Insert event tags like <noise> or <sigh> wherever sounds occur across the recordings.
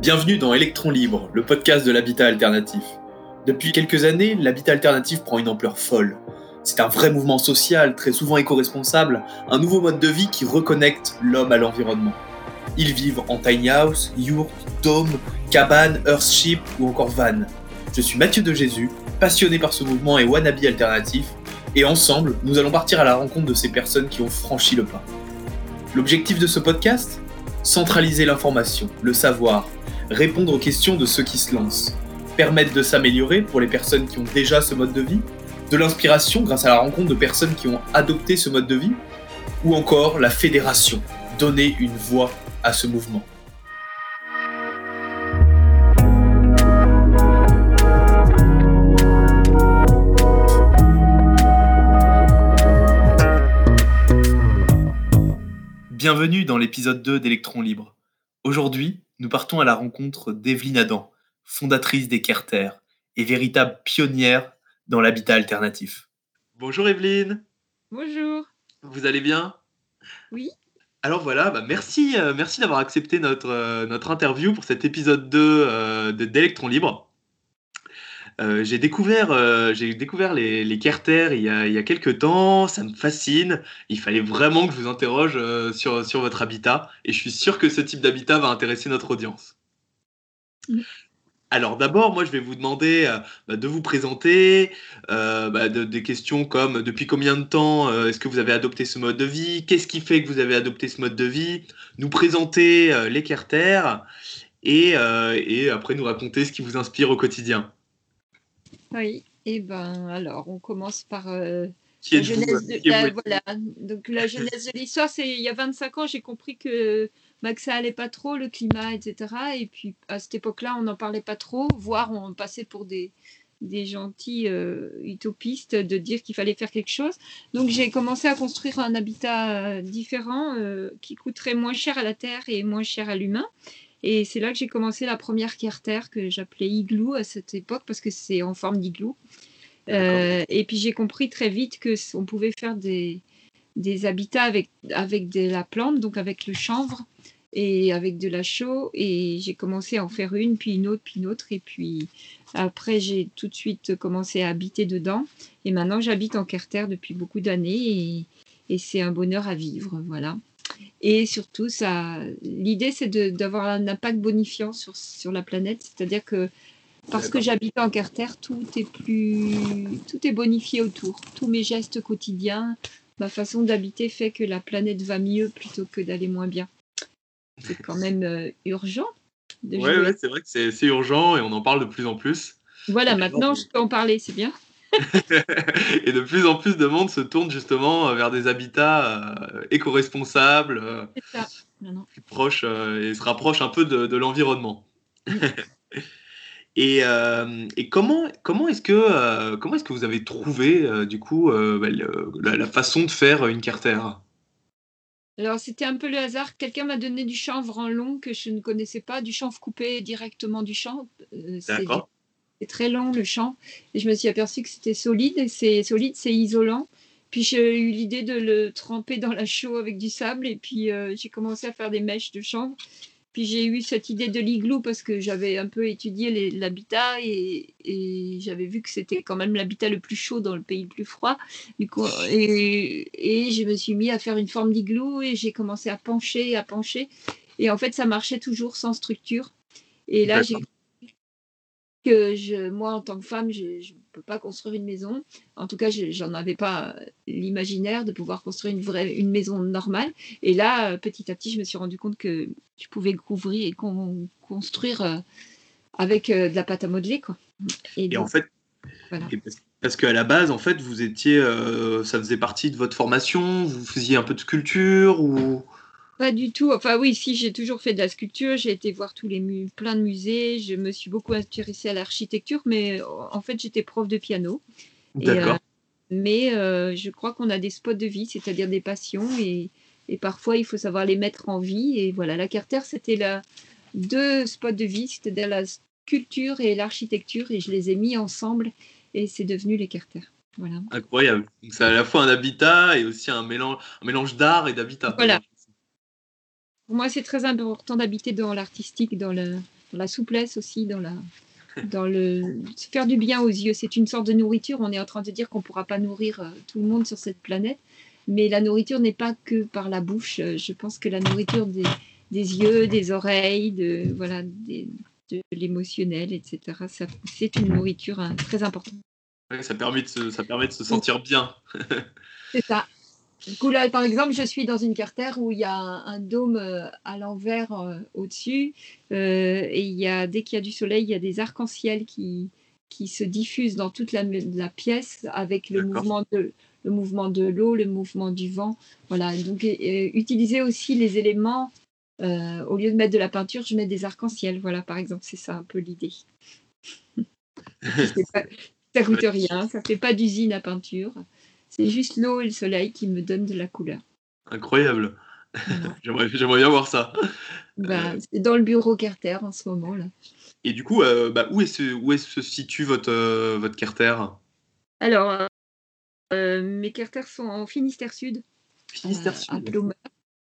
Bienvenue dans Électron Libre, le podcast de l'habitat alternatif. Depuis quelques années, l'habitat alternatif prend une ampleur folle. C'est un vrai mouvement social, très souvent éco-responsable, un nouveau mode de vie qui reconnecte l'homme à l'environnement. Ils vivent en tiny house, yurt, dôme, cabane, earthship ou encore van. Je suis Mathieu de Jésus, passionné par ce mouvement et wannabe alternatif, et ensemble, nous allons partir à la rencontre de ces personnes qui ont franchi le pas. L'objectif de ce podcast? Centraliser l'information, le savoir, répondre aux questions de ceux qui se lancent, permettre de s'améliorer pour les personnes qui ont déjà ce mode de vie, de l'inspiration grâce à la rencontre de personnes qui ont adopté ce mode de vie, ou encore la fédération, donner une voix à ce mouvement. Bienvenue dans l'épisode 2 d'Electron Libre. Aujourd'hui, nous partons à la rencontre d'Evelyne Adam, fondatrice des Kerter et véritable pionnière dans l'habitat alternatif. Bonjour Evelyne. Bonjour. Vous allez bien? Oui. Alors voilà, bah merci, euh, merci d'avoir accepté notre, euh, notre interview pour cet épisode 2 euh, d'Electron Libre. Euh, j'ai découvert, euh, j'ai découvert les, les il y, a, il y a quelques temps, ça me fascine. Il fallait vraiment que je vous interroge euh, sur, sur votre habitat et je suis sûr que ce type d'habitat va intéresser notre audience. Alors d'abord, moi je vais vous demander euh, bah, de vous présenter, euh, bah, de- des questions comme depuis combien de temps euh, est-ce que vous avez adopté ce mode de vie, qu'est-ce qui fait que vous avez adopté ce mode de vie, nous présenter les Kerter et, et après nous raconter ce qui vous inspire au quotidien. Oui. Et ben alors, on commence par euh, Qui la genèse de Qui la, êtes-vous voilà. Donc la genèse de l'histoire, c'est il y a 25 ans, j'ai compris que bah, que ça allait pas trop, le climat, etc. Et puis à cette époque-là, on n'en parlait pas trop, voire on passait pour des des gentils euh, utopistes de dire qu'il fallait faire quelque chose. Donc j'ai commencé à construire un habitat euh, différent euh, qui coûterait moins cher à la terre et moins cher à l'humain. Et c'est là que j'ai commencé la première carter que j'appelais igloo à cette époque parce que c'est en forme d'igloo. Euh, et puis j'ai compris très vite que on pouvait faire des, des habitats avec, avec de la plante, donc avec le chanvre et avec de la chaux. Et j'ai commencé à en faire une, puis une autre, puis une autre. Et puis après, j'ai tout de suite commencé à habiter dedans. Et maintenant, j'habite en carter depuis beaucoup d'années et, et c'est un bonheur à vivre. Voilà. Et surtout, ça, l'idée, c'est d'avoir un impact bonifiant sur, sur la planète. C'est-à-dire que parce que j'habite en carter, tout est plus, tout est bonifié autour. Tous mes gestes quotidiens, ma façon d'habiter fait que la planète va mieux plutôt que d'aller moins bien. C'est quand même euh, urgent. De Ouais, c'est vrai que c'est urgent et on en parle de plus en plus. Voilà, maintenant je peux en parler, c'est bien. <laughs> et de plus en plus de monde se tourne justement vers des habitats euh, éco-responsables, euh, plus proches euh, et se rapprochent un peu de, de l'environnement. <laughs> et, euh, et comment, comment est-ce que, euh, comment est-ce que vous avez trouvé euh, du coup euh, bah, le- la, la façon de faire une carter? Alors c'était un peu le hasard. Quelqu'un m'a donné du chanvre en long que je ne connaissais pas, du chanvre coupé directement du. Euh, c'est D'accord. C'est très long le champ. Et je me suis aperçue que c'était solide. Et c'est solide, c'est isolant. Puis j'ai eu l'idée de le tremper dans la chaux avec du sable. Et puis euh, j'ai commencé à faire des mèches de chanvre. Puis j'ai eu cette idée de l'igloo parce que j'avais un peu étudié l'habitat et, j'avais vu que c'était quand même l'habitat le plus chaud dans le pays le plus froid. Du coup, et, et je me suis mis à faire une forme d'igloo et j'ai commencé à pencher, à pencher. Et en fait, ça marchait toujours sans structure. Et là, j'ai. Que je, moi, en tant que femme, je ne peux pas construire une maison. En tout cas, je j'en avais pas euh, l'imaginaire de pouvoir construire une vraie une maison normale. Et là, euh, petit à petit, je me suis rendu compte que je pouvais couvrir et con- construire euh, avec de la pâte à modeler, quoi. Et, Et en fait, voilà. et parce, parce qu'à la base, en fait, vous étiez, euh, ça faisait partie de votre formation, vous faisiez un peu de sculpture ou Pas du tout. Enfin oui, si j'ai toujours fait de la sculpture, j'ai été voir tous les mu- plein de musées, je me suis beaucoup intéressée à l'architecture, mais euh, en fait j'étais prof de piano. D'accord. euh, mais euh, je crois qu'on a des spots de vie, c'est-à-dire des passions, et, et parfois il faut savoir les mettre en vie. Et voilà, la Carter, c'était la deux spots de vie, c'est-à-dire la sculpture et l'architecture, et je les ai mis ensemble, et c'est devenu les Carter. Voilà. Incroyable. C'est à la fois un habitat et aussi un mélange, un mélange d'art et d'habitat. Voilà. Pour moi, c'est très important d'habiter dans l'artistique, dans la souplesse aussi, dans la, dans le faire du bien aux yeux. C'est une sorte de nourriture. On est en train de dire qu'on ne pourra pas nourrir euh, tout le monde sur cette planète, mais la nourriture n'est pas que par la bouche. Euh, je pense que la nourriture des, des yeux, des oreilles, de voilà, des, de l'émotionnel, etc. C'est une nourriture hein, très importante. ça permet de se, ça permet de se sentir bien. C'est ça. Du coup, là, par exemple, je suis dans une cartère où il y a un, dôme euh, à l'envers euh, au-dessus. Euh, et il y a, dès qu'il y a du soleil, il y a des arcs-en-ciel qui, qui se diffusent dans toute la, la pièce avec le mouvement de le mouvement de l'eau, le mouvement du vent. Voilà. Donc, utiliser aussi les éléments. au lieu de mettre de la peinture, je mets des arcs-en-ciel. Voilà, par exemple, c'est ça un peu l'idée. <laughs> ça coûte rien, ça fait pas d'usine à peinture. C'est juste l'eau et le soleil qui me donnent de la couleur. Incroyable. <laughs> j'aimerais, bien voir ça. Bah, c'est dans le bureau Carter en ce moment là. Et du coup, euh, bah, où, est -ce, où est se situe votre, euh, votre Carter? Alors, euh, mes Carter sont en Finistère Sud. Finistère Sud. À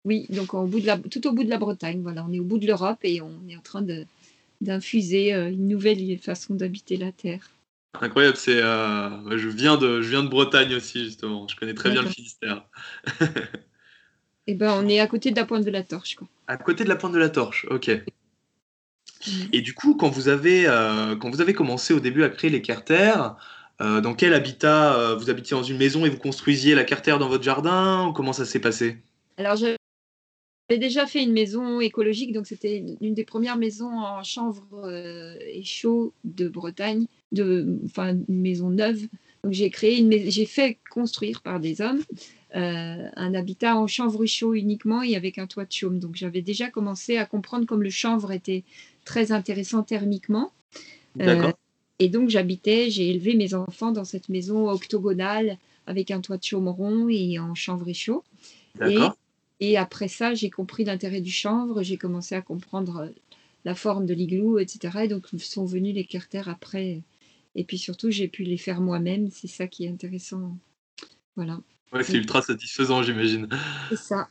Oui, donc au bout de la, tout au bout de la Bretagne. Voilà, on est au bout de l'Europe et on est en train de, d'infuser une nouvelle façon d'habiter la Terre. Incroyable, c'est. Euh, je, viens de, je viens de Bretagne aussi, justement. Je connais très bien le Finistère. <laughs> Eh ben, on est à côté de la pointe de la torche. Quoi. À côté de la pointe de la torche, ok. Et du coup, quand vous avez, euh, quand vous avez commencé au début à créer les carters, euh, dans quel habitat Vous habitiez dans une maison et vous construisiez la carter dans votre jardin ou Comment ça s'est passé? Alors, j'avais déjà fait une maison écologique, donc c'était une des premières maisons en chanvre et chaud de Bretagne de, enfin, une maison neuve. Donc j'ai créé une, j'ai fait construire par des hommes euh, un habitat en chanvre chaud uniquement et avec un toit de chaume. Donc j'avais déjà commencé à comprendre comme le chanvre était très intéressant thermiquement. Euh, et donc j'habitais, j'ai élevé mes enfants dans cette maison octogonale avec un toit de chaume rond et en chanvre et chaud. Et, et, après ça, j'ai compris l'intérêt du chanvre, j'ai commencé à comprendre la forme de l'igloo, etc. Et donc sont venus les carters après et puis surtout, j'ai pu les faire moi-même. C'est ça qui est intéressant. Voilà. Ouais, c'est ultra satisfaisant, j'imagine. C'est ça.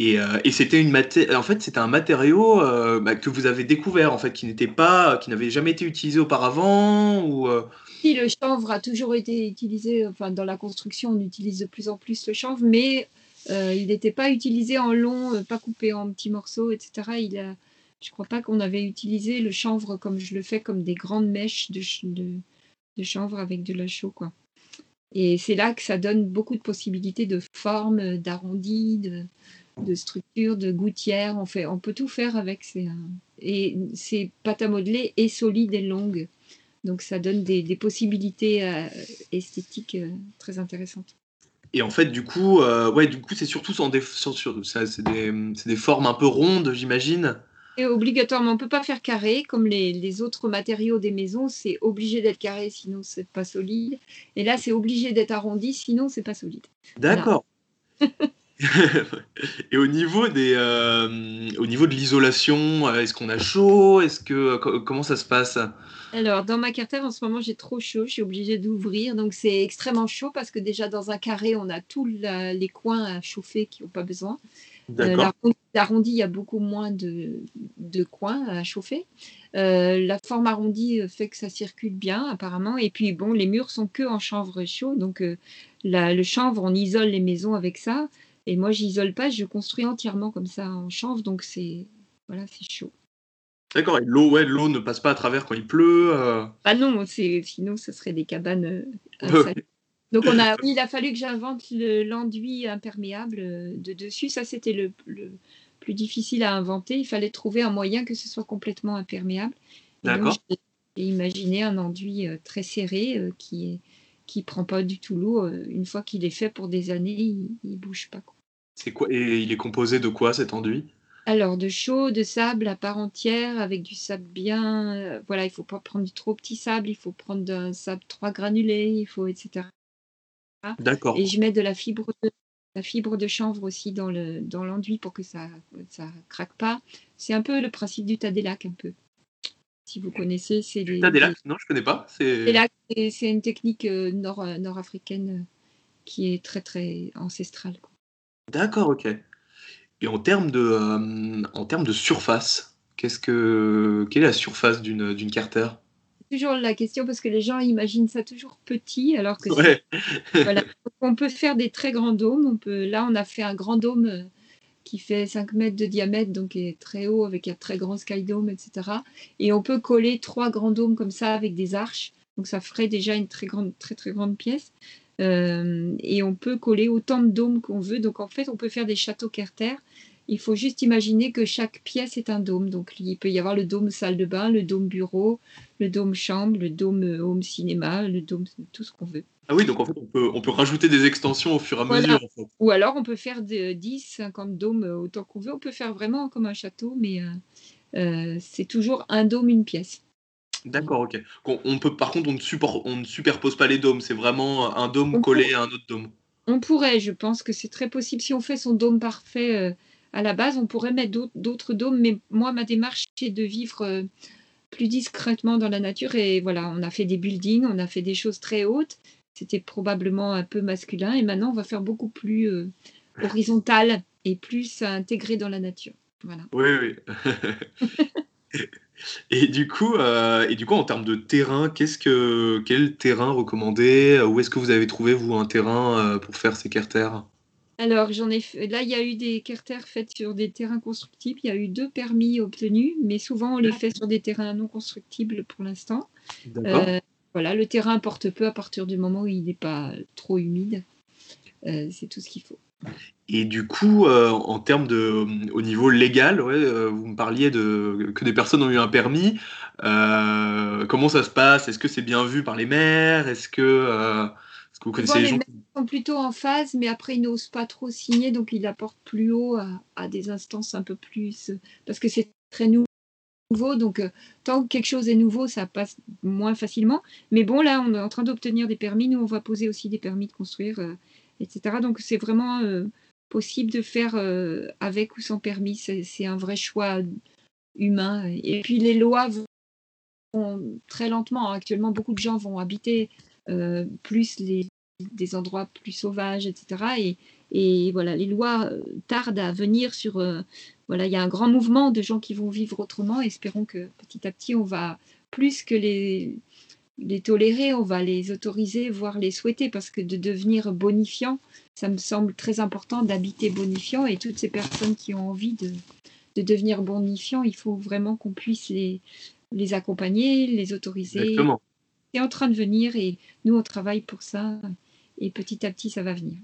Et, euh, et c'était une en fait, c'était un matériau euh, bah, que vous avez découvert, en fait, qui n'était pas, qui n'avait jamais été utilisé auparavant ou. Euh si le chanvre a toujours été utilisé, enfin dans la construction, on utilise de plus en plus le chanvre, mais il n'était pas utilisé en long, pas coupé en petits morceaux, etc. Il a, je crois pas qu'on avait utilisé le chanvre comme je le fais, comme des grandes mèches de, chanvre avec de la chaux. Quoi. Et c'est là que ça donne beaucoup de possibilités de formes, d'arrondis, de, de structures, de gouttières. On, fait, on peut tout faire avec. Ces, et c'est pâte à modeler et solide et longue. Donc ça donne des, possibilités euh, esthétiques euh, très intéressantes. Et en fait, du coup, euh, ouais, du coup, c'est surtout sur des, sur, c'est des, des, formes un peu rondes, j'imagine obligatoirement, on ne peut pas faire carré comme les, autres matériaux des maisons. C'est obligé d'être carré, sinon c'est pas solide. Et là, c'est obligé d'être arrondi, sinon c'est pas solide. D'accord. <laughs> Et au niveau des, euh, au niveau de l'isolation, euh, est-ce qu'on a chaud? Est-ce que comment ça se passe? Alors dans ma cartère en ce moment j'ai trop chaud, je suis obligée d'ouvrir, donc c'est extrêmement chaud parce que déjà dans un carré on a tous les coins à chauffer qui n'ont pas besoin. Euh, l'arrondi, il y a beaucoup moins de, coins à chauffer. Euh, la forme arrondie euh, fait que ça circule bien, apparemment. Et puis, bon, les murs sont que en chanvre chaud. Donc, le chanvre, on isole les maisons avec ça. Et moi, j'isole pas, je construis entièrement comme ça en chanvre. Donc, c'est voilà, c'est chaud. D'accord, et l'eau, ouais, l'eau ne passe pas à travers quand il pleut. Ah non, sinon, ce serait des cabanes. <laughs> Donc on a, <laughs> il a fallu que j'invente l'enduit imperméable euh, de dessus. Ça, c'était le, plus difficile à inventer. Il fallait trouver un moyen que ce soit complètement imperméable. D'accord. J'ai imaginé un enduit euh, très serré euh, qui qui prend pas du tout l'eau. Une fois qu'il est fait pour des années, il, ne bouge pas. C'est quoi Et il est composé de quoi cet enduit? Alors, de chaud, de sable à part entière, avec du sable bien. voilà, il faut pas prendre du trop petit sable, il faut prendre un sable trois granulé, il faut, etc. D'accord. Et je mets de la fibre de, la fibre de chanvre aussi dans le dans l'enduit pour que ça ça craque pas. C'est un peu le principe du tadélac un peu. Si vous connaissez, c'est les tadélac. Non, je connais pas. C'est c'est une technique euh, nord euh, nord-africaine euh, qui est très très ancestrale. D'accord, ok. Et en termes de en termes de surface, Qu'est-ce que, quelle est la surface d'une, d'une carter? Toujours la question parce que les gens imaginent ça toujours petit, alors que voilà. <laughs> on peut faire des très grands dômes. On peut, là, on a fait un grand dôme euh, qui fait 5 mètres de diamètre, donc est très haut avec un très grand sky dome, etc. Et on peut coller trois grands dômes comme ça avec des arches. Donc ça ferait déjà une très grande, très très grande pièce. Euh, et on peut coller autant de dômes qu'on veut. Donc en fait, on peut faire des châteaux Carter. Il faut juste imaginer que chaque pièce est un dôme. Donc il peut y avoir le dôme salle de bain, le dôme bureau, le dôme chambre, le dôme euh, home cinéma, le dôme tout ce qu'on veut. Ah oui, donc en fait, on peut, on peut rajouter des extensions au fur et à mesure. Ou alors on peut faire de 10, 50 dômes euh, autant qu'on veut. On peut faire vraiment comme un château, mais c'est toujours un dôme, une pièce. D'accord, ok. On, peut, par contre, on ne, on ne superpose pas les dômes. C'est vraiment un dôme collé à un autre dôme. On pourrait, je pense que c'est très possible. Si on fait son dôme parfait euh, à la base, on pourrait mettre d'autres dômes. Mais moi, ma démarche, c'est de vivre euh, plus discrètement dans la nature. Et voilà, on a fait des buildings, on a fait des choses très hautes. C'était probablement un peu masculin. Et maintenant, on va faire beaucoup plus euh, horizontal et plus intégré dans la nature. Voilà. Oui, oui. <laughs> <laughs> Et du coup, euh, et du coup, en termes de terrain, qu'est-ce que, quel terrain recommandé Où est-ce que vous avez trouvé vous un terrain euh, pour faire ces carters Alors, j'en ai là, il y a eu des carters faits sur des terrains constructibles. Il y a eu deux permis obtenus, mais souvent on les fait sur des terrains non constructibles pour l'instant. Euh, voilà, le terrain porte peu à partir du moment où il n'est pas trop humide. c'est tout ce qu'il faut. Et du coup, euh, en termes de, au niveau légal, ouais, euh, vous me parliez de que des personnes ont eu un permis. Euh, comment ça se passe? Est-ce que c'est bien vu par les maires? Est-ce que, est-ce que vous connaissez les, gens? maires sont plutôt en phase, mais après ils n'osent pas trop signer, donc ils apportent plus haut à, à des instances un peu plus parce que c'est très nouveau. Donc, tant que quelque chose est nouveau, ça passe moins facilement. Mais bon, là, on est en train d'obtenir des permis. Nous, on va poser aussi des permis de construire, etc. Donc, c'est vraiment possible de faire euh, avec ou sans permis. C'est un vrai choix humain. Et puis les lois vont très lentement. Actuellement, beaucoup de gens vont habiter euh, plus les, des endroits plus sauvages, etc. Et, et, voilà, les lois euh, tardent à venir sur. voilà, il y a un grand mouvement de gens qui vont vivre autrement. Espérons que petit à petit, on va plus que les les tolérer, on va les autoriser, voire les souhaiter, parce que de devenir bonifiant, ça me semble très important d'habiter bonifiant, et toutes ces personnes qui ont envie de, devenir bonifiant, il faut vraiment qu'on puisse les, les accompagner, les autoriser. C'est en train de venir, et nous, on travaille pour ça, et petit à petit, ça va venir.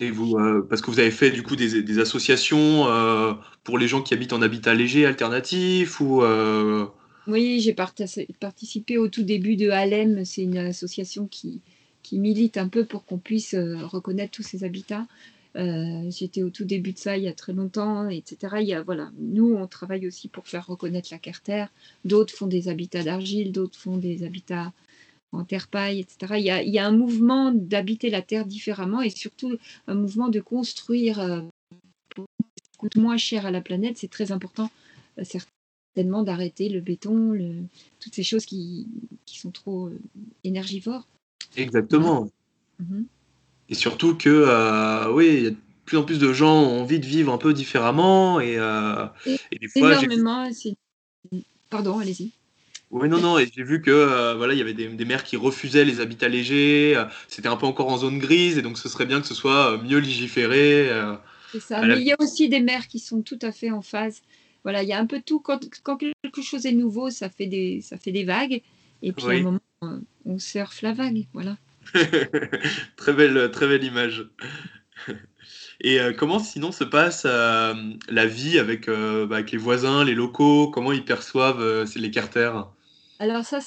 Et vous, euh, parce que vous avez fait du coup des, associations euh, pour les gens qui habitent en habitat léger alternatif ou euh, oui, j'ai participé au tout début de Halem. C'est une association qui, qui milite un peu pour qu'on puisse euh, reconnaître tous ces habitats. Euh, j'étais au tout début de ça il y a très longtemps, etc. Il y a, voilà, nous, on travaille aussi pour faire reconnaître la terre. D'autres font des habitats d'argile, d'autres font des habitats en terre-paille, etc. Il y, a, un mouvement d'habiter la terre différemment et surtout un mouvement de construire euh, pour coûte moins cher à la planète. C'est très important d'arrêter le béton, le, toutes ces choses qui, qui sont trop euh, énergivores. Exactement. Mhm. Et surtout que, euh, oui, il y a de plus en plus de gens ont envie de vivre un peu différemment. Et, euh, et, des fois, énormément. Pardon, allez-y. Oui, non, non, et j'ai vu que voilà, il y avait des, des, maires qui refusaient les habitats légers. C'était un peu encore en zone grise, et donc ce serait bien que ce soit mieux légiféré. C'est ça. Mais il y a aussi des maires qui sont tout à fait en phase voilà, il y a un peu tout. Quand, quelque chose est nouveau, ça fait des, ça fait des vagues. Et puis à un moment, on surfe la vague. Voilà. <laughs> très, belle, très belle image. Et euh, comment sinon se passe euh, la vie avec, euh, bah, avec, les voisins, les locaux? Comment ils perçoivent les carters? Alors ça,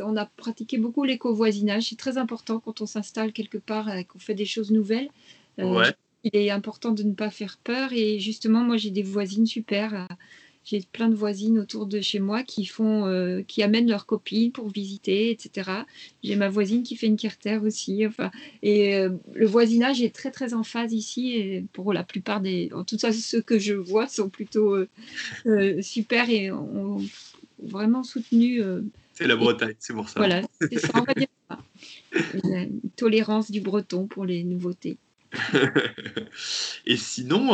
on a pratiqué beaucoup l'éco-voisinage. C'est très important quand on s'installe quelque part et qu'on fait des choses nouvelles. Ouais il est important de ne pas faire peur. Et justement, moi, j'ai des voisines super. Euh, j'ai plein de voisines autour de chez moi qui font, euh, qui amènent leurs copines pour visiter, etc. J'ai ma voisine qui fait une carter aussi. Enfin, et euh, le voisinage est très très en phase ici. Et pour la plupart des, en tout cas ceux que je vois sont plutôt super et ont vraiment soutenu. c'est la Bretagne, c'est pour ça. Voilà, c'est ça, on va dire ça. <laughs> La tolérance du breton pour les nouveautés. <laughs> Et sinon,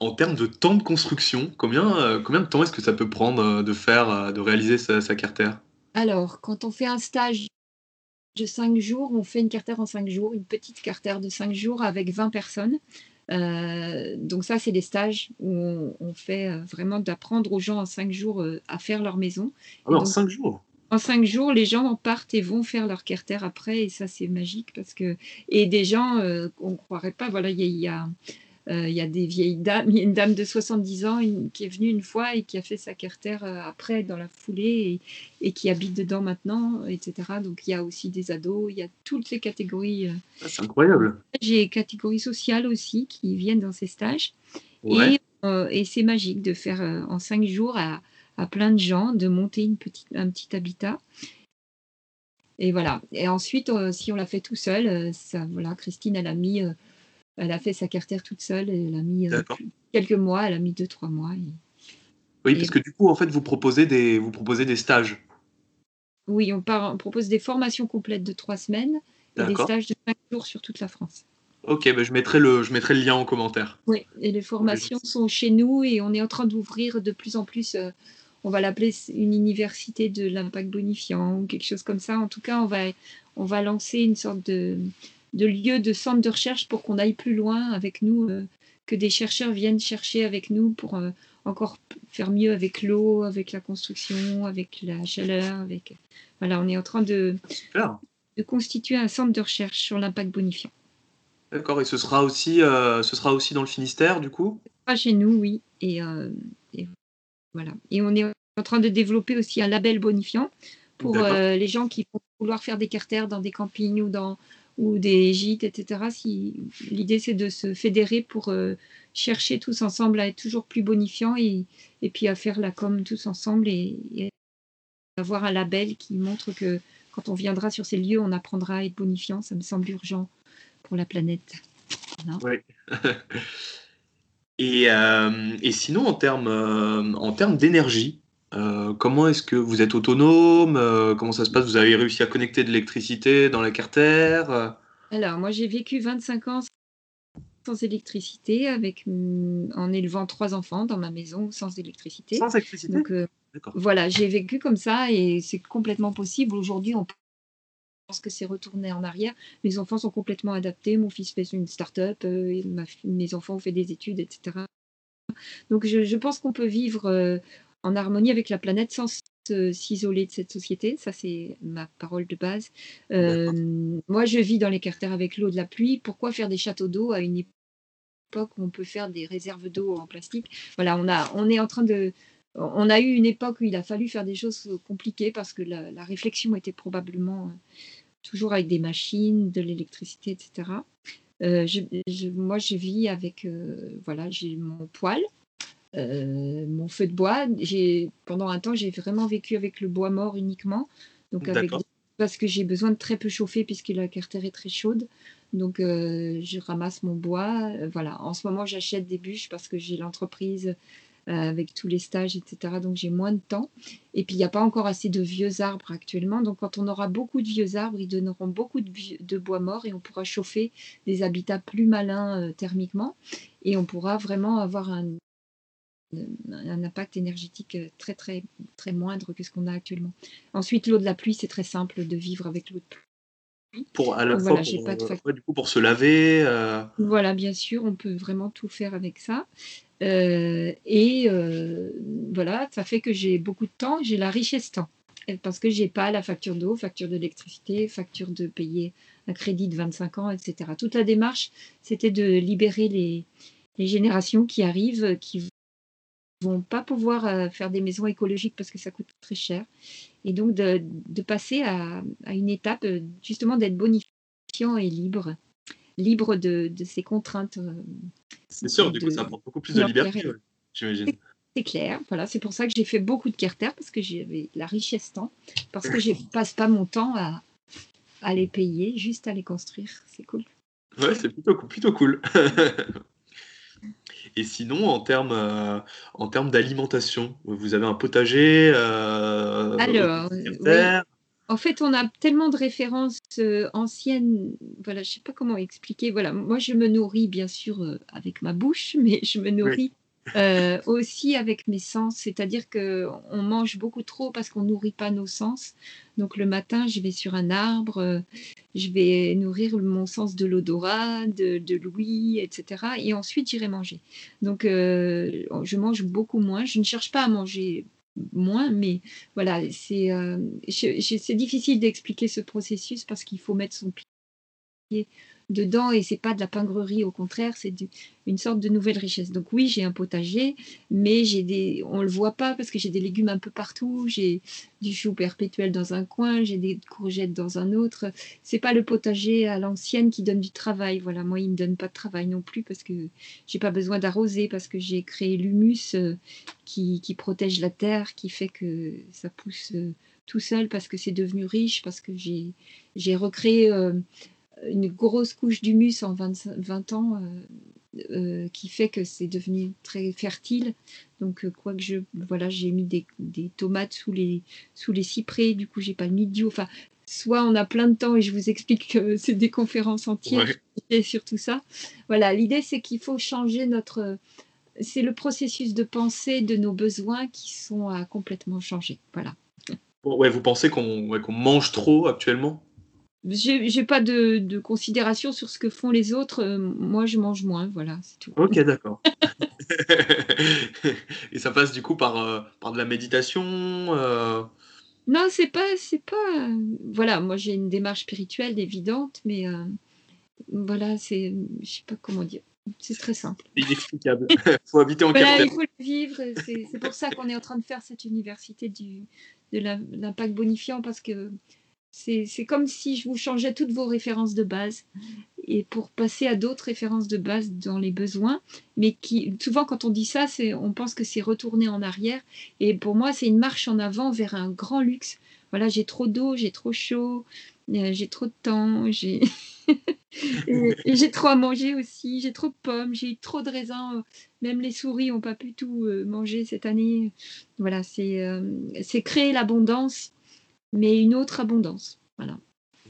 en termes de temps de construction, combien, combien de temps est-ce que ça peut prendre de faire, de réaliser sa, sa carter Alors, quand on fait un stage de 5 jours, on fait une carter en 5 jours, une petite carter de 5 jours avec 20 personnes. Euh, donc ça, c'est des stages où on, fait euh, vraiment d'apprendre aux gens en 5 jours euh, à faire leur maison. Ah en 5 jours? En 5 jours, les gens en partent et vont faire leur carter après, et ça, c'est magique parce que... Et des gens, on ne croirait pas, voilà, il y a euh, il y a des vieilles dames, il y a une dame de 70 ans qui est venue une fois et qui a fait sa carter euh, après dans la foulée et, qui habite dedans maintenant, etc. Donc il y a aussi des ados, il y a toutes les catégories. Euh. Ah, c'est incroyable. J'ai catégories sociales aussi qui viennent dans ces stages. Et, et c'est magique de faire en cinq jours à, à, plein de gens, de monter une petite, un petit habitat. Et voilà. Et ensuite, si on l'a fait tout seul, ça, voilà, Christine, elle a mis elle a fait sa carter toute seule. Et elle a mis euh, quelques mois. Elle a mis deux, trois mois. oui, parce que du coup, en fait, vous proposez des, vous proposez des stages. Oui, on, propose des formations complètes de trois semaines et des stages de cinq jours sur toute la France. Ok, bah, je, mettrai le, je mettrai le lien en commentaire. Oui, et les formations sont chez nous et on est en train d'ouvrir de plus en plus. On va l'appeler une université de l'impact bonifiant ou quelque chose comme ça. En tout cas, on va, on va lancer une sorte de, de lieux, de centres de recherche pour qu'on aille plus loin avec nous, euh, que des chercheurs viennent chercher avec nous pour euh, encore faire mieux avec l'eau, avec la construction, avec la chaleur. Avec... Voilà, on est en train de, de constituer un centre de recherche sur l'impact bonifiant. D'accord, et ce sera, aussi, euh, ce sera aussi dans le Finistère, du coup? Pas chez nous, oui. Et, voilà. Et on est en train de développer aussi un label bonifiant pour les gens qui vont vouloir faire des carters dans des campings ou dans, ou des gîtes, etc. Si, L'idée, c'est de se fédérer pour euh, chercher tous ensemble à être toujours plus bonifiants et, et puis à faire la com tous ensemble et, avoir un label qui montre que quand on viendra sur ces lieux, on apprendra à être bonifiant. Ça me semble urgent pour la planète. Oui. <laughs> et, euh, et, sinon, en termes euh, en termes d'énergie, euh, comment est-ce que vous êtes autonome euh, Comment ça se passe? Vous avez réussi à connecter de l'électricité dans la carter Alors, moi, j'ai vécu 25 ans sans électricité, avec, mm, en élevant trois enfants dans ma maison sans électricité. Sans électricité? Donc, euh, voilà, j'ai vécu comme ça et c'est complètement possible. Aujourd'hui, on pense que c'est retourné en arrière. Mes enfants sont complètement adaptés. Mon fils fait une start-up, mes enfants ont fait des études, etc. Donc, je, je pense qu'on peut vivre en harmonie avec la planète sans s'isoler de cette société. Ça, c'est ma parole de base. Euh, moi, je vis dans les carters avec l'eau de la pluie. Pourquoi faire des châteaux d'eau à une époque où on peut faire des réserves d'eau en plastique? Voilà, on, a, on est en train de... On a eu une époque où il a fallu faire des choses compliquées parce que la, réflexion était probablement euh, toujours avec des machines, de l'électricité, etc. Euh, moi, je vis avec, voilà, j'ai mon poêle, euh, mon feu de bois, j'ai pendant un temps j'ai vraiment vécu avec le bois mort uniquement, donc avec parce que j'ai besoin de très peu chauffer puisque la carter est très chaude. Donc euh, je ramasse mon bois. Euh, voilà. En ce moment j'achète des bûches parce que j'ai l'entreprise avec tous les stages, etc. Donc j'ai moins de temps. Et puis il n'y a pas encore assez de vieux arbres actuellement. Donc quand on aura beaucoup de vieux arbres, ils donneront beaucoup de, de bois mort et on pourra chauffer des habitats plus malins thermiquement. Et on pourra vraiment avoir un, un impact énergétique euh, très très très moindre que ce qu'on a actuellement. Ensuite, l'eau de la pluie, c'est très simple de vivre avec l'eau de pluie. Pour à la fois pour, euh, du coup, pour se laver. Euh. Voilà, bien sûr, on peut vraiment tout faire avec ça. Et voilà, ça fait que j'ai beaucoup de temps, j'ai la richesse temps. Parce que j'ai pas la facture d'eau, facture d'électricité, facture de payer un crédit de 25 ans, etc. Toute la démarche, c'était de libérer les, générations qui arrivent, qui vont pas pouvoir euh, faire des maisons écologiques parce que ça coûte très cher. Et donc de, passer à, une étape euh, justement d'être bonifiant et libre, libre de, ces contraintes. Euh, c'est sûr, du coup ça apporte beaucoup plus de liberté, j'imagine. C'est clair, voilà, c'est pour ça que j'ai fait beaucoup de carter parce que j'avais la richesse temps, parce que je passe pas mon temps à, à les payer, juste à les construire, c'est cool. Ouais, c'est plutôt, plutôt cool. <laughs> Et sinon, en termes, euh, en termes d'alimentation, vous avez un potager euh, Alors, En fait, on a tellement de références euh, anciennes. Voilà, je sais pas comment expliquer. Voilà, moi, je me nourris bien sûr euh, avec ma bouche, <laughs> mais je me nourris euh, aussi avec mes sens. C'est-à-dire que on mange beaucoup trop parce qu'on nourrit pas nos sens. Donc le matin, je vais sur un arbre, je vais nourrir mon sens de l'odorat, de, de l'ouïe, etc. Et ensuite, j'irai manger. Donc, je mange beaucoup moins. Je ne cherche pas à manger moins, mais voilà, c'est euh, c'est difficile d'expliquer ce processus parce qu'il faut mettre son pied dedans et c'est pas de la pingrerie, au contraire, c'est une sorte de nouvelle richesse. Donc oui, j'ai un potager, mais j'ai des, on le voit pas parce que j'ai des légumes un peu partout, j'ai du chou perpétuel dans un coin, j'ai des courgettes dans un autre. C'est pas le potager à l'ancienne qui donne du travail. Voilà, moi il me donne pas de travail non plus parce que j'ai pas besoin d'arroser parce que j'ai créé l'humus euh, qui, qui, protège la terre, qui fait que ça pousse euh, tout seul parce que c'est devenu riche, parce que j'ai j'ai recréé euh, une grosse couche d'humus en 20, ans euh, euh, qui fait que c'est devenu très fertile. Donc, euh, quoi que je. Voilà, j'ai mis des, tomates sous les, sous les cyprès, du coup, j'ai pas mis de Enfin, soit on a plein de temps et je vous explique que <laughs> c'est des conférences entières <laughs> sur tout ça. Voilà, l'idée, c'est qu'il faut changer notre. C'est le processus de pensée de nos besoins qui sont à complètement changer. Voilà. ouais, vous pensez qu'on mange trop actuellement? J'ai pas de, considération sur ce que font les autres. Euh, moi, je mange moins, voilà, c'est tout. Ok, d'accord. <laughs> Et ça passe du coup par, euh, par de la méditation euh? Non, c'est pas, c'est pas. Voilà, moi j'ai une démarche spirituelle évidente, mais voilà, c'est, je sais pas comment dire. C'est très simple. Inexplicable. Il <laughs> faut habiter en voilà, Il faut le vivre. C'est pour ça qu'on est en train de faire cette université du, de l'impact bonifiant parce que c'est comme si je vous changeais toutes vos références de base et pour passer à d'autres références de base dans les besoins, mais qui souvent quand on dit ça, on pense que c'est retourner en arrière. Et pour moi, c'est une marche en avant vers un grand luxe. Voilà, j'ai trop d'eau, j'ai trop chaud, euh, j'ai trop de temps, j'ai <laughs> j'ai trop à manger aussi, j'ai trop de pommes, j'ai trop de raisins. Même les souris n'ont pas pu tout euh, manger cette année. Voilà, c'est euh, c'est créer l'abondance mais une autre abondance. Voilà.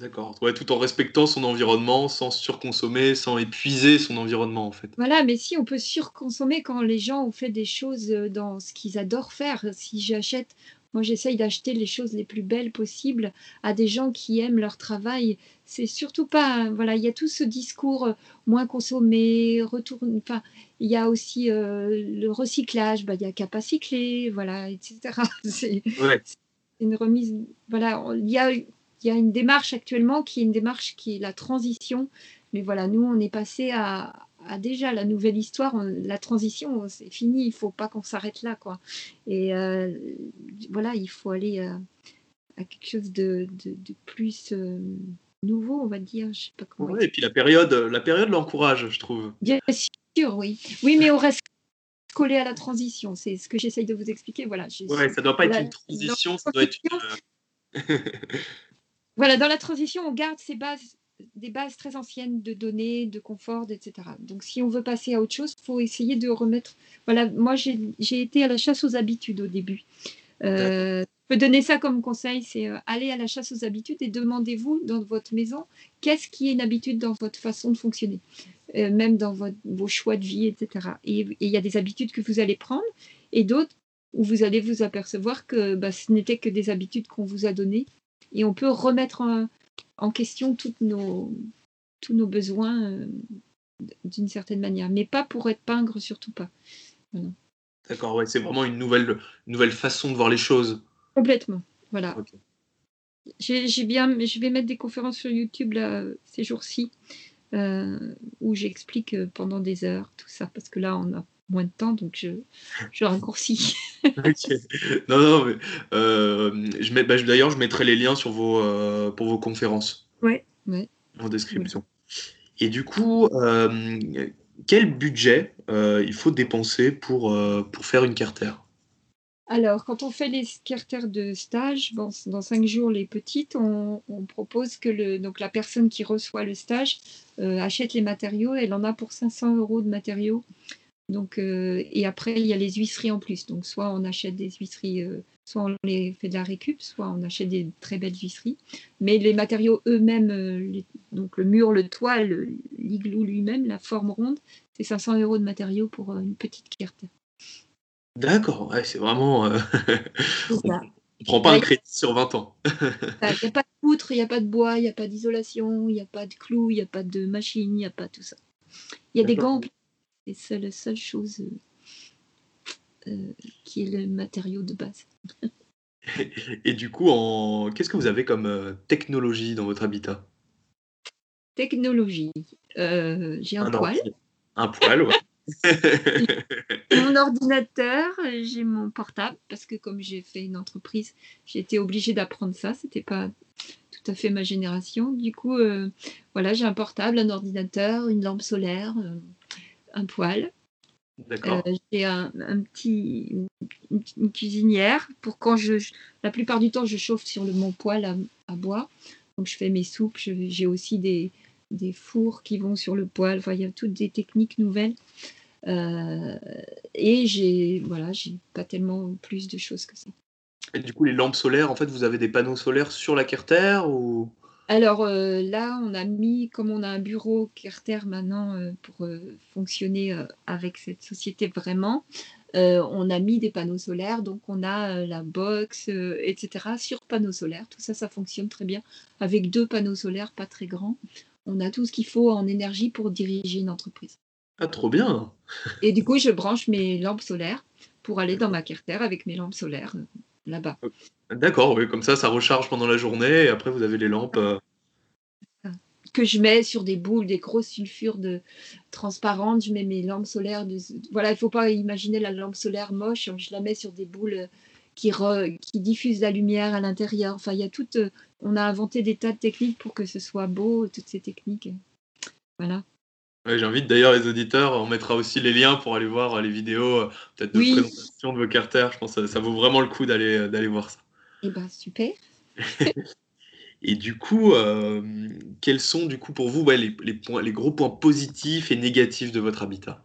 D'accord. Ouais, tout en respectant son environnement, sans surconsommer, sans épuiser son environnement en fait. Voilà, mais si on peut surconsommer quand les gens ont fait des choses euh, dans ce qu'ils adorent faire. Si j'achète, moi j'essaye d'acheter les choses les plus belles possibles à des gens qui aiment leur travail. C'est surtout pas, voilà, il y a tout ce discours euh, moins consommer, retourne, enfin, il y a aussi euh, le recyclage, bah, il y a qu'à pas cycler, voilà, etc. <laughs> C'est une remise. Voilà, il y a, il y a une démarche actuellement qui est une démarche qui est la transition. Mais voilà, nous, on est passé à, à déjà la nouvelle histoire. la transition, c'est fini. Il faut pas qu'on s'arrête là, quoi. Et euh, voilà, il faut aller à, quelque chose de, de, plus euh, nouveau, on va dire. Je sais pas comment. et puis la période, la période l'encourage, je trouve. Bien sûr, oui. Oui, mais on reste coller à la transition. C'est ce que j'essaye de vous expliquer. Voilà, ouais, ça ne doit pas être une transition, ça doit être euh, <laughs> voilà, dans la transition, on garde ces bases, des bases très anciennes de données, de confort, etc. Donc, si on veut passer à autre chose, il faut essayer de remettre. Voilà, moi, j'ai été à la chasse aux habitudes au début. Euh, je peux donner ça comme conseil, c'est euh, aller à la chasse aux habitudes et demandez-vous dans votre maison qu'est-ce qui est une habitude dans votre façon de fonctionner? Euh, même dans vos choix de vie, etc. Et il y a des habitudes que vous allez prendre et d'autres où vous allez vous apercevoir que bah, ce n'était que des habitudes qu'on vous a données. Et on peut remettre en, question toutes nos, tous nos besoins euh, d'une certaine manière, mais pas pour être pingre, surtout pas. D'accord, ouais, c'est vraiment une nouvelle, nouvelle façon de voir les choses. Complètement, voilà. J'ai bien, je vais mettre des conférences sur YouTube là, ces jours-ci euh, où j'explique euh, pendant des heures tout ça, parce que là, on a moins de temps, donc je, je raccourcis. <laughs> Non, non, mais euh, je mets, bah, d'ailleurs, je mettrai les liens sur vos, pour vos conférences. Ouais, ouais. En description. Et du coup, quel budget il faut dépenser pour, pour faire une carter alors, quand on fait les carters de stage, dans cinq jours les petites, on, propose que donc la personne qui reçoit le stage euh, achète les matériaux. Elle en a pour 500 euros de matériaux. Donc, euh, et après, il y a les huisseries en plus. Donc, soit on achète des huisseries euh, Soit on les fait de la récup, soit on achète des très belles visseries. Mais les matériaux eux-mêmes, donc le mur, le toit, l'igloo lui-même, la forme ronde, c'est 500 euros de matériaux pour une petite carte. D'accord, c'est vraiment. Euh, <laughs> on ne prend pas un crédit sur 20 ans. <laughs> Il n'y a pas de poutre, il n'y a pas de bois, il n'y a pas d'isolation, il n'y a pas de clous, il n'y a pas de machine, il n'y a pas tout ça. Il y a des gants, c'est la seule chose qui est le matériau de base. <laughs> Et du coup, en... qu'est-ce que vous avez comme euh, technologie dans votre habitat? Technologie. Euh, j'ai un, poêle. Un poêle, ouais. Mon <laughs> ordinateur, j'ai mon portable, parce que comme j'ai fait une entreprise, j'ai été obligée d'apprendre ça. C'était pas tout à fait ma génération. Du coup, euh, voilà, j'ai un portable, un ordinateur, une lampe solaire, un poêle. Euh, j'ai un, petit, une, cuisinière pour quand je, la plupart du temps, je chauffe sur le, mon poêle à, bois. Donc je fais mes soupes. J'ai aussi des, des, fours qui vont sur le poêle. Enfin, il y a toutes des techniques nouvelles. Euh, et j'ai voilà, j'ai pas tellement plus de choses que ça. Et du coup, les lampes solaires, en fait, vous avez des panneaux solaires sur la Carter ou? Alors euh, là, on a mis, comme on a un bureau Carter maintenant euh, pour fonctionner avec cette société vraiment, on a mis des panneaux solaires, donc on a la box, etc. sur panneaux solaires. Tout ça, ça fonctionne très bien. Avec deux panneaux solaires pas très grands, on a tout ce qu'il faut en énergie pour diriger une entreprise. Ah, trop bien Et du coup, je branche mes lampes solaires pour aller dans ma Carter avec mes lampes solaires là-bas. D'accord, oui, comme ça, ça recharge pendant la journée et après vous avez les lampes. Euh, que je mets sur des boules, des grosses sulfures de transparentes. Je mets mes lampes solaires. De... Voilà, il ne faut pas imaginer la lampe solaire moche. Je la mets sur des boules qui, qui diffusent la lumière à l'intérieur. Enfin, il y a tout. Euh, on a inventé des tas de techniques pour que ce soit beau, toutes ces techniques. Voilà. J'invite d'ailleurs les auditeurs, on mettra aussi les liens pour aller voir les vidéos, euh, peut-être de présentation de vos carters. Je pense que ça, vaut vraiment le coup d'aller, d'aller voir ça. Eh ben, super. <laughs> et du coup, euh, quels sont du coup pour vous les, les, points, les gros points positifs et négatifs de votre habitat?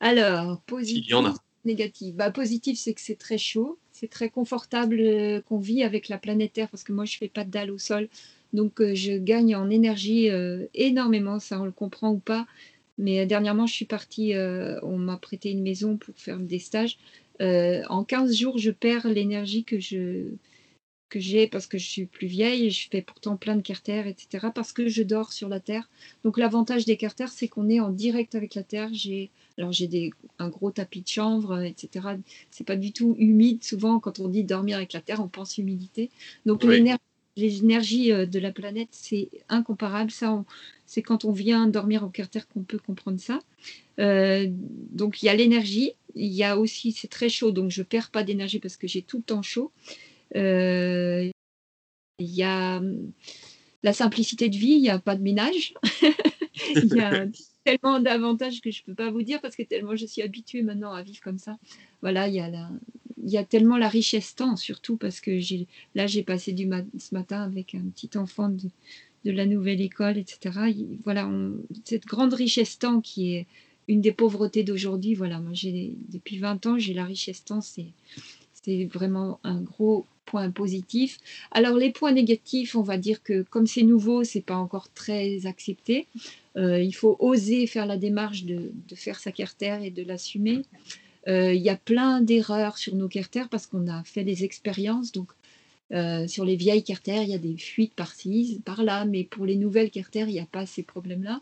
Alors, positif, Il y en a. négatif. Bah, positif, c'est que c'est très chaud. C'est très confortable euh, qu'on vit avec la planète Terre parce que moi, je fais pas de dalle au sol. Donc, euh, je gagne en énergie énormément. Ça, on le comprend ou pas. Mais dernièrement, je suis partie, on m'a prêté une maison pour faire des stages. Euh, en 15 jours, je perds l'énergie que je j'ai parce que je suis plus vieille je fais pourtant plein de carters, etc. parce que je dors sur la terre. Donc l'avantage des carters, c'est qu'on est en direct avec la terre. J'ai alors j'ai des un gros tapis de chanvre, etc. C'est pas du tout humide. Souvent, quand on dit dormir avec la terre, on pense humidité. Donc l'énergie l'énergie euh, de la planète, c'est incomparable. Ça, c'est quand on vient dormir au carter qu'on peut comprendre ça. Euh, donc il y a l'énergie, il y a aussi, c'est très chaud, donc je perds pas d'énergie parce que j'ai tout le temps chaud. Euh, il y a hum, la simplicité de vie, il n'y a pas de ménage. <laughs> il y a <laughs> tellement d'avantages que je ne peux pas vous dire parce que tellement je suis habituée maintenant à vivre comme ça. Voilà, il y a, il y a tellement la richesse temps, surtout parce que j'ai, là j'ai passé du ce matin avec un petit enfant de, de la nouvelle école, etc. Voilà, cette grande richesse temps qui est une des pauvretés d'aujourd'hui. Voilà, moi, j'ai, depuis 20 ans, j'ai la richesse temps, c'est, c'est vraiment un gros point positif. Alors, les points négatifs, on va dire que comme c'est nouveau, c'est pas encore très accepté. Euh, il faut oser faire la démarche de, faire sa carter et de l'assumer. Euh, il y a plein d'erreurs sur nos carters parce qu'on a fait des expériences. Donc, euh, sur les vieilles carters, il y a des fuites par-ci, par-là, mais pour les nouvelles carters, il n'y a pas ces problèmes-là.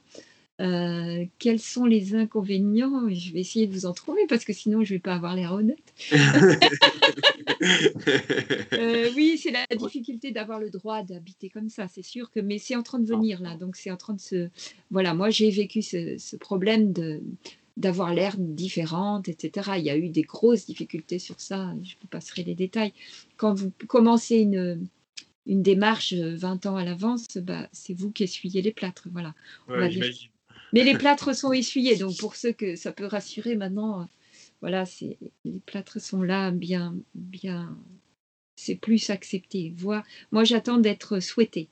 Euh, quels sont les inconvénients? Je vais essayer de vous en trouver parce que sinon je ne vais pas avoir l'air honnête. <laughs> Euh, oui, c'est la difficulté d'avoir le droit d'habiter comme ça, c'est sûr que, mais c'est en train de venir là, donc c'est en train de se. Voilà, moi j'ai vécu ce, problème de d'avoir l'air différente, etc. Il y a eu des grosses difficultés sur ça, je vous passerai les détails. Quand vous commencez une, une démarche 20 ans à l'avance, bah, c'est vous qui essuyez les plâtres. Voilà. Mais les plâtres sont essuyés, donc pour ceux que ça peut rassurer maintenant, voilà, les plâtres sont là, bien, bien, c'est plus accepté. Moi, moi j'attends d'être souhaité.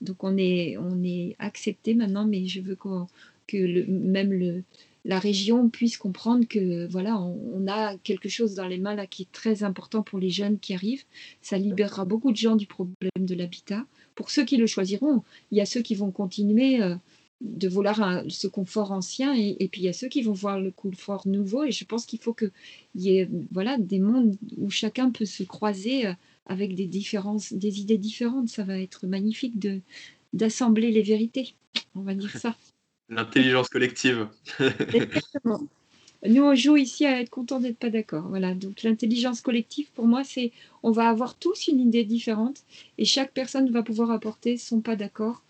Donc on est, on est accepté maintenant, mais je veux que même le, la région puisse comprendre que voilà, on, a quelque chose dans les mains là qui est très important pour les jeunes qui arrivent. Ça libérera beaucoup de gens du problème de l'habitat. Pour ceux qui le choisiront, il y a ceux qui vont continuer euh, de vouloir ce confort ancien et, puis il y a ceux qui vont voir le confort nouveau. Et je pense qu'il faut qu'il y ait voilà, des mondes où chacun peut se croiser euh, avec des différences, des idées différentes. Ça va être magnifique de d'assembler les vérités. On va dire ça. <laughs> L'intelligence collective. <laughs> Exactement. Nous, on joue ici à être content d'être pas d'accord. Voilà. Donc, l'intelligence collective, pour moi, c'est on va avoir tous une idée différente et chaque personne va pouvoir apporter son pas d'accord,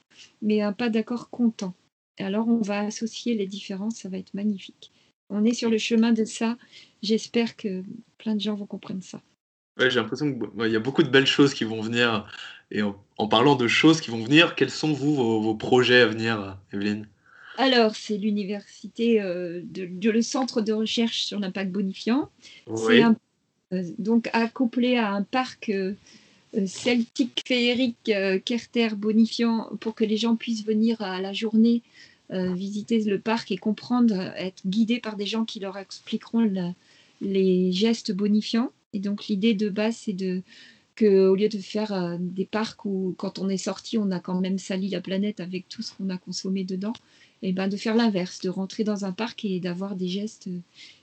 mais un pas d'accord content. Alors, on va associer les différences, ça va être magnifique. On est sur le chemin de ça. J'espère que plein de gens vont comprendre ça. Ouais, j'ai l'impression qu'il y a beaucoup de belles choses qui vont venir. Et en, parlant de choses qui vont venir, quels sont vous vos projets à venir, Evelyne? Alors, c'est l'université, euh, de, le centre de recherche sur l'impact bonifiant. C'est euh, donc accouplé à un parc euh, celtique féerique Kerter bonifiant pour que les gens puissent venir à la journée visiter le parc et comprendre, être guidés par des gens qui leur expliqueront les gestes bonifiants. Et donc, l'idée de base, c'est de au lieu de faire des parcs où quand on est sorti, on a quand même sali la planète avec tout ce qu'on a consommé dedans, et ben de faire l'inverse, de rentrer dans un parc et d'avoir des gestes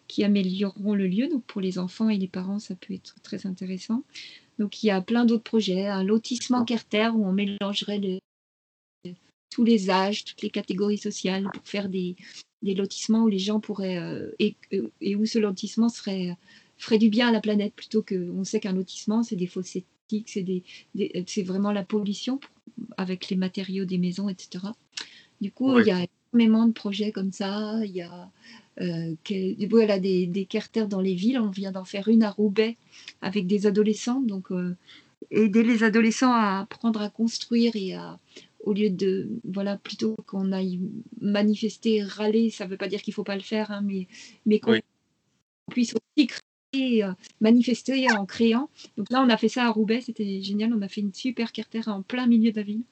qui amélioreront le lieu. Donc pour les enfants et les parents, ça peut être très intéressant. Donc il y a plein d'autres projets, un lotissement Carter où on mélangerait tous les âges, toutes les catégories sociales pour faire des, lotissements où les gens pourraient euh, et, et, où ce lotissement serait ferait du bien à la planète plutôt que on sait qu'un lotissement c'est des fosses c'est des, c'est vraiment la pollution avec les matériaux des maisons, etc. Du coup, il y a énormément de projets comme ça. Il y a euh, voilà, des, des dans les villes. On vient d'en faire une à Roubaix avec des adolescents. Donc, euh, aider les adolescents à apprendre à construire et à, au lieu de, voilà, plutôt qu'on aille manifester, râler, ça ne veut pas dire qu'il ne faut pas le faire, hein, mais, mais qu'on puisse aussi créer, euh, manifester en créant. Donc là, on a fait ça à Roubaix, c'était génial. On a fait une super carter en plein milieu de la ville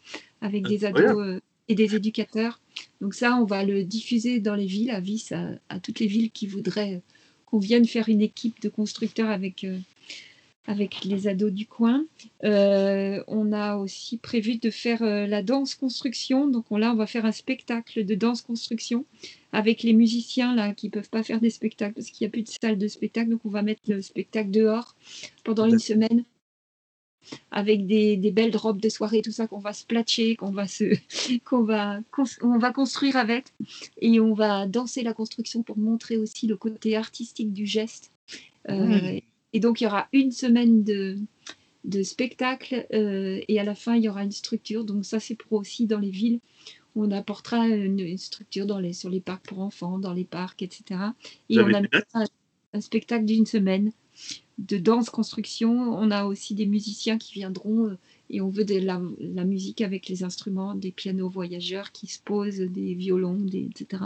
avec des ados et des éducateurs. Donc ça, on va le diffuser dans les villes, à Vis, à, toutes les villes qui voudraient qu'on vienne faire une équipe de constructeurs avec, euh, avec les ados du coin. Euh, on a aussi prévu de faire euh, la danse construction. Donc là, on va faire un spectacle de danse construction avec les musiciens là qui peuvent pas faire des spectacles parce qu'il n'y a plus de salle de spectacle. Donc on va mettre le spectacle dehors pendant une semaine avec des, belles robes de soirée, tout ça qu'on va se platcher, qu'on va se, <laughs> qu'on va, on va construire avec, et on va danser la construction pour montrer aussi le côté artistique du geste. Euh, et donc il y aura une semaine de, de spectacle, euh, et à la fin il y aura une structure. Donc ça c'est pour aussi dans les villes. On apportera une, structure dans les, sur les parcs pour enfants, dans les parcs, etc. Et on a un spectacle d'une semaine de danse construction. On a aussi des musiciens qui viendront euh, et on veut de la, musique avec les instruments, des pianos voyageurs qui se posent, des violons, des, etc.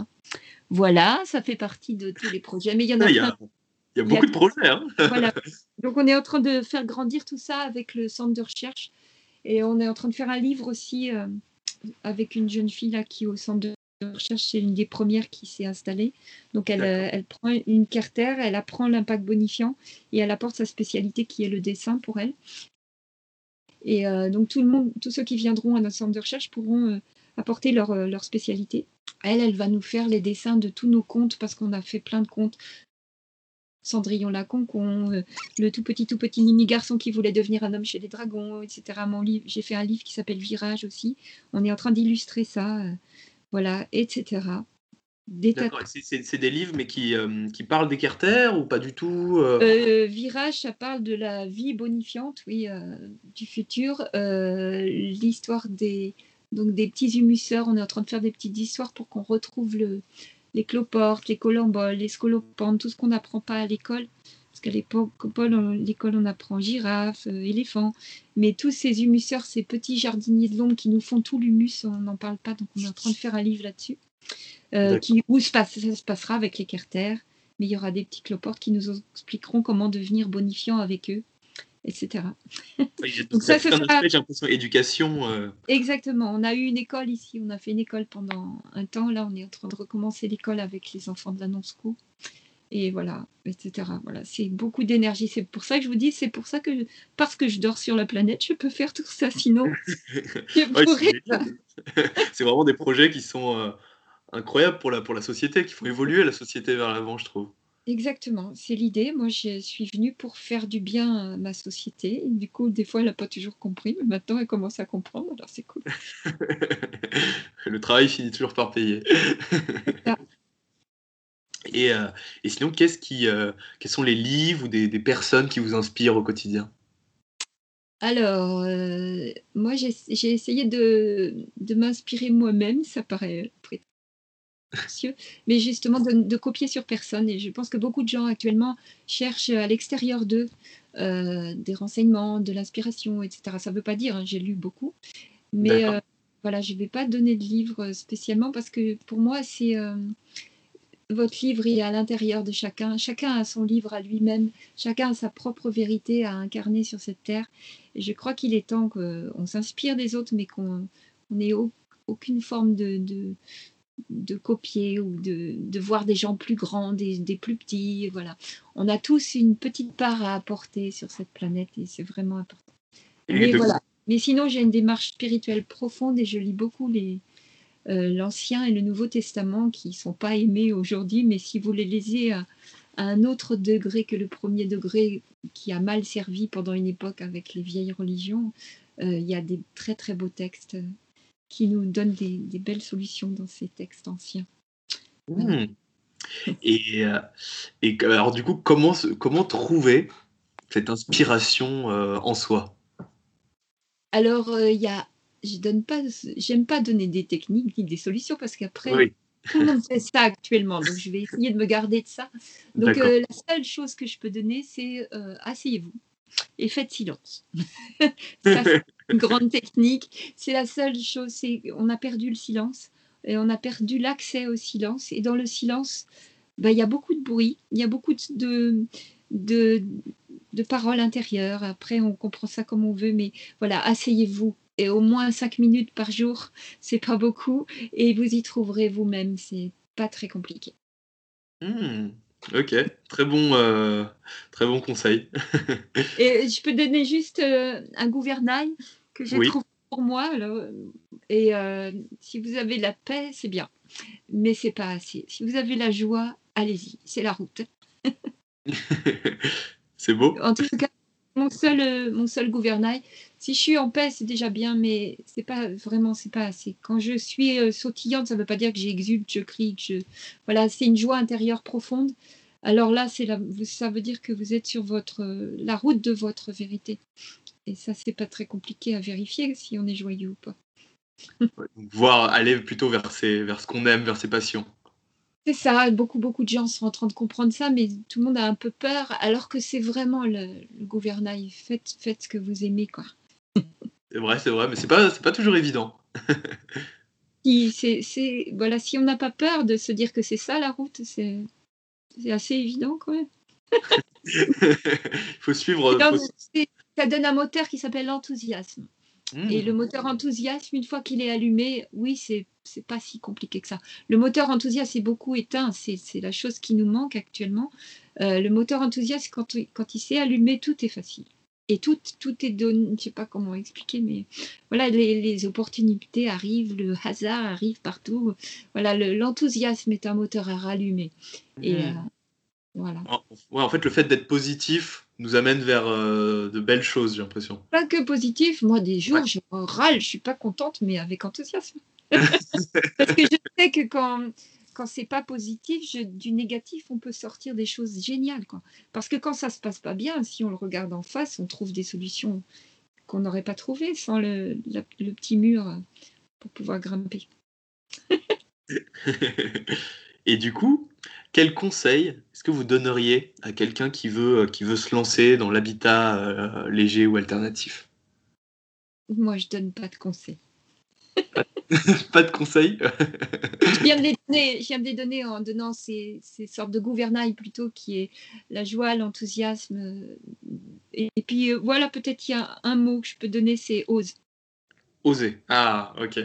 Voilà, ça fait partie de tous les projets. Mais il y en a, il y a, beaucoup de projets. Hein. <laughs> voilà. Donc on est en train de faire grandir tout ça avec le centre de recherche et on est en train de faire un livre aussi euh, avec une jeune fille là qui est au centre de recherche, c'est une des premières qui s'est installée. Donc elle, euh, elle prend une carter, elle apprend l'impact bonifiant et elle apporte sa spécialité qui est le dessin pour elle. Et euh, donc tout le monde, tous ceux qui viendront à notre centre de recherche pourront euh, apporter leur, leur, spécialité. Elle, elle va nous faire les dessins de tous nos contes parce qu'on a fait plein de contes. Cendrillon la Concon, le tout petit tout petit mini garçon qui voulait devenir un homme chez les dragons, etc. Mon livre, j'ai fait un livre qui s'appelle Virage aussi. On est en train d'illustrer ça voilà, etc. D'accord, c'est des livres, mais qui, euh, qui parlent des carters ou pas du tout euh? Euh, Virage, ça parle de la vie bonifiante, oui, du futur. L'histoire des, donc des petits humuseurs, on est en train de faire des petites histoires pour qu'on retrouve le, les cloportes, les colamboles, les scolopantes, tout ce qu'on n'apprend pas à l'école. Parce qu'à l'école, on apprend girafe, éléphant. Mais tous ces humuseurs, ces petits jardiniers de l'ombre qui nous font tout l'humus, on n'en parle pas. Donc on est en train de faire un livre là-dessus. Euh, qui, où se passe, ça se passera avec les carters. Mais il y aura des petits cloportes qui nous expliqueront comment devenir bonifiant avec eux. etc. <laughs> Donc ça, c'est j'ai l'impression, éducation. Euh. Exactement. On a eu une école ici, on a fait une école pendant un temps. Là, on est en train de recommencer l'école avec les enfants de l'annonce co. Et voilà, etc. Voilà, c'est beaucoup d'énergie. C'est pour ça que je vous dis, c'est pour ça que, parce que je dors sur la planète, je peux faire tout ça. Sinon, <laughs> c'est vraiment des projets qui sont euh, incroyables pour la, pour la société, qui font évoluer la société vers l'avant, je trouve. Exactement, c'est l'idée. Moi, je suis venue pour faire du bien à ma société. Du coup, des fois, elle n'a pas toujours compris, mais maintenant, elle commence à comprendre, alors c'est cool. <laughs> Le travail finit toujours par payer. Et, euh, et, sinon, qu'est-ce qui, euh, quels sont les livres ou des, personnes qui vous inspirent au quotidien? Alors, euh, moi, j'ai essayé de, de m'inspirer moi-même. Ça paraît mais justement de, copier sur personne. Et je pense que beaucoup de gens actuellement cherchent à l'extérieur d'eux des renseignements, de l'inspiration, etc. Ça ne veut pas dire, hein, j'ai lu beaucoup, mais voilà, je ne vais pas donner de livre spécialement parce que pour moi, c'est votre livre est à l'intérieur de chacun. Chacun a son livre à lui-même. Chacun a sa propre vérité à incarner sur cette terre. Et je crois qu'il est temps qu'on s'inspire des autres, mais qu'on n'ait aucune forme de, de copier ou de, voir des gens plus grands, des, plus petits. Voilà. On a tous une petite part à apporter sur cette planète et c'est vraiment important. Mais, voilà. Mais sinon, j'ai une démarche spirituelle profonde et je lis beaucoup les, euh, l'Ancien et le Nouveau Testament qui ne sont pas aimés aujourd'hui, mais si vous les lisez à, un autre degré que le premier degré qui a mal servi pendant une époque avec les vieilles religions, euh, il y a des très très beaux textes qui nous donne des, belles solutions dans ces textes anciens. Mmh. Et, euh, et, alors du coup, comment, comment trouver cette inspiration euh, en soi? Alors, euh, il y a, je donne pas, j'aime pas donner des techniques ni des solutions parce qu'après, tout le monde fait ça actuellement, donc je vais essayer de me garder de ça. Donc, la seule chose que je peux donner, c'est asseyez-vous et faites silence. <laughs> ça, une grande technique. C'est la seule chose, c'est on a perdu le silence et on a perdu l'accès au silence. Et dans le silence, bah, il y a beaucoup de bruit, il y a beaucoup de, de, de, paroles intérieures. Après, on comprend ça comme on veut, mais voilà, asseyez-vous. Et au moins cinq minutes par jour, c'est pas beaucoup, et vous y trouverez vous-même. C'est pas très compliqué. Mmh. Ok, très bon, euh, très bon conseil. <laughs> et je peux donner juste euh, un gouvernail que j'ai trouvé pour moi. et euh, si vous avez la paix, c'est bien. Mais c'est pas assez. Si vous avez la joie, allez-y, c'est la route. <laughs> c'est beau. En tout cas, mon seul, mon seul gouvernail, si je suis en paix, c'est déjà bien, mais c'est pas vraiment, c'est pas assez. Quand je suis sautillante, ça ne veut pas dire que j'exulte, je crie, que je... voilà, c'est une joie intérieure profonde. Alors là, c'est ça veut dire que vous êtes sur votre la route de votre vérité. Et ça, c'est pas très compliqué à vérifier si on est joyeux ou pas. <laughs> Voir aller plutôt vers, vers ce qu'on aime, vers ses passions. C'est ça, beaucoup, beaucoup de gens sont en train de comprendre ça, mais tout le monde a un peu peur, alors que c'est vraiment le, gouvernail. Faites, faites ce que vous aimez, quoi. <laughs> c'est vrai, c'est vrai, mais c'est pas, pas toujours évident. <laughs> c'est, voilà, si on n'a pas peur de se dire que c'est ça la route, c'est, assez évident quand même. <laughs> Il faut suivre ça donne un moteur qui s'appelle l'enthousiasme. Mmh. Et le moteur enthousiasme, une fois qu'il est allumé, oui, c'est c'est pas si compliqué que ça. Le moteur enthousiasme est beaucoup éteint, c'est la chose qui nous manque actuellement. Euh, le moteur enthousiasme, quand, quand il s'est allumé, tout est facile. Et tout, tout est donné, je sais pas comment expliquer, mais voilà, les, les opportunités arrivent, le hasard arrive partout. Voilà, l'enthousiasme est un moteur à rallumer. Et mmh. euh, voilà. Ouais, en fait, le fait d'être positif, nous amène vers euh, de belles choses, j'ai l'impression. Pas que positif, moi des jours je râle, je suis pas contente, mais avec enthousiasme. <laughs> Parce que je sais que quand quand c'est pas positif, du négatif, on peut sortir des choses géniales, quoi. Parce que quand ça se passe pas bien, si on le regarde en face, on trouve des solutions qu'on n'aurait pas trouvées sans le, le petit mur pour pouvoir grimper. <laughs> Et du coup, quel conseil que vous donneriez à quelqu'un qui veut, qui veut se lancer dans l'habitat euh, léger ou alternatif? Moi, je donne pas de conseils. <laughs> pas de conseils? Je, viens de les donner, je viens de les donner en donnant ces, ces, sortes de gouvernail plutôt qui est la joie, l'enthousiasme. Et, puis euh, voilà, peut-être il y a un mot que je peux donner, c'est ose. Oser. Ah, ok.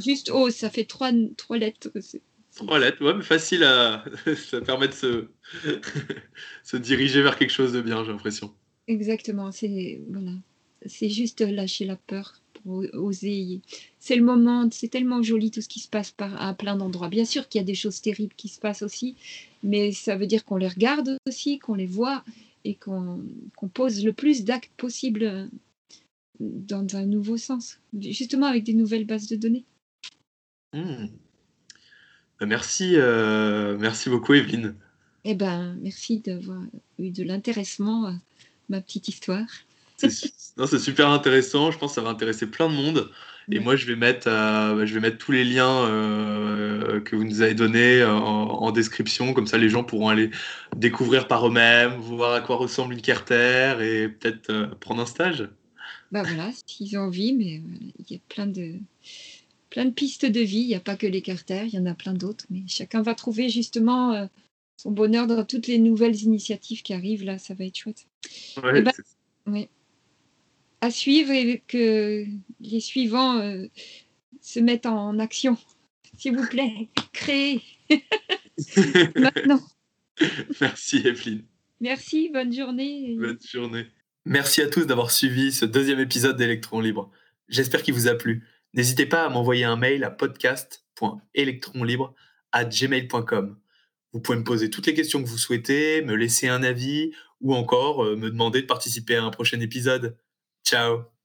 Juste ose, ça fait trois, trois lettres. Trois lettres, ouais, mais facile à. <laughs> ça permet de se... <laughs> se diriger vers quelque chose de bien, j'ai l'impression. Exactement, c'est voilà. c'est juste lâcher la peur pour oser. C'est le moment, c'est tellement joli tout ce qui se passe par, à plein d'endroits. Bien sûr qu'il y a des choses terribles qui se passent aussi, mais ça veut dire qu'on les regarde aussi, qu'on les voit et qu'on pose le plus d'actes possible dans un nouveau sens, justement avec des nouvelles bases de données. Mmh. Bah, merci, euh, merci beaucoup Evelyne. Eh ben, merci d'avoir eu de l'intéressement à ma petite histoire. C'est super intéressant. Je pense que ça va intéresser plein de monde. Et moi, je vais mettre, euh, je vais mettre tous les liens euh, que vous nous avez donnés en, description. Comme ça, les gens pourront aller découvrir par eux-mêmes, voir à quoi ressemble une carter et peut-être prendre un stage. Bah voilà, s'ils ont envie, mais il y a plein de, plein de pistes de vie. Il n'y a pas que les carters, il y en a plein d'autres. Mais chacun va trouver justement euh, son bonheur dans toutes les nouvelles initiatives qui arrivent. Là, ça va être chouette. Eh ben, oui. À suivre et que les suivants euh, se mettent en action. S'il vous plaît, créez. <laughs> Maintenant. Merci Evelyne. Merci, bonne journée. Bonne journée. Merci à tous d'avoir suivi ce deuxième épisode d'Electron Libre. J'espère qu'il vous a plu. N'hésitez pas à m'envoyer un mail à podcast.electronlibre@gmail.com. Vous pouvez me poser toutes les questions que vous souhaitez, me laisser un avis ou encore euh, me demander de participer à un prochain épisode. Ciao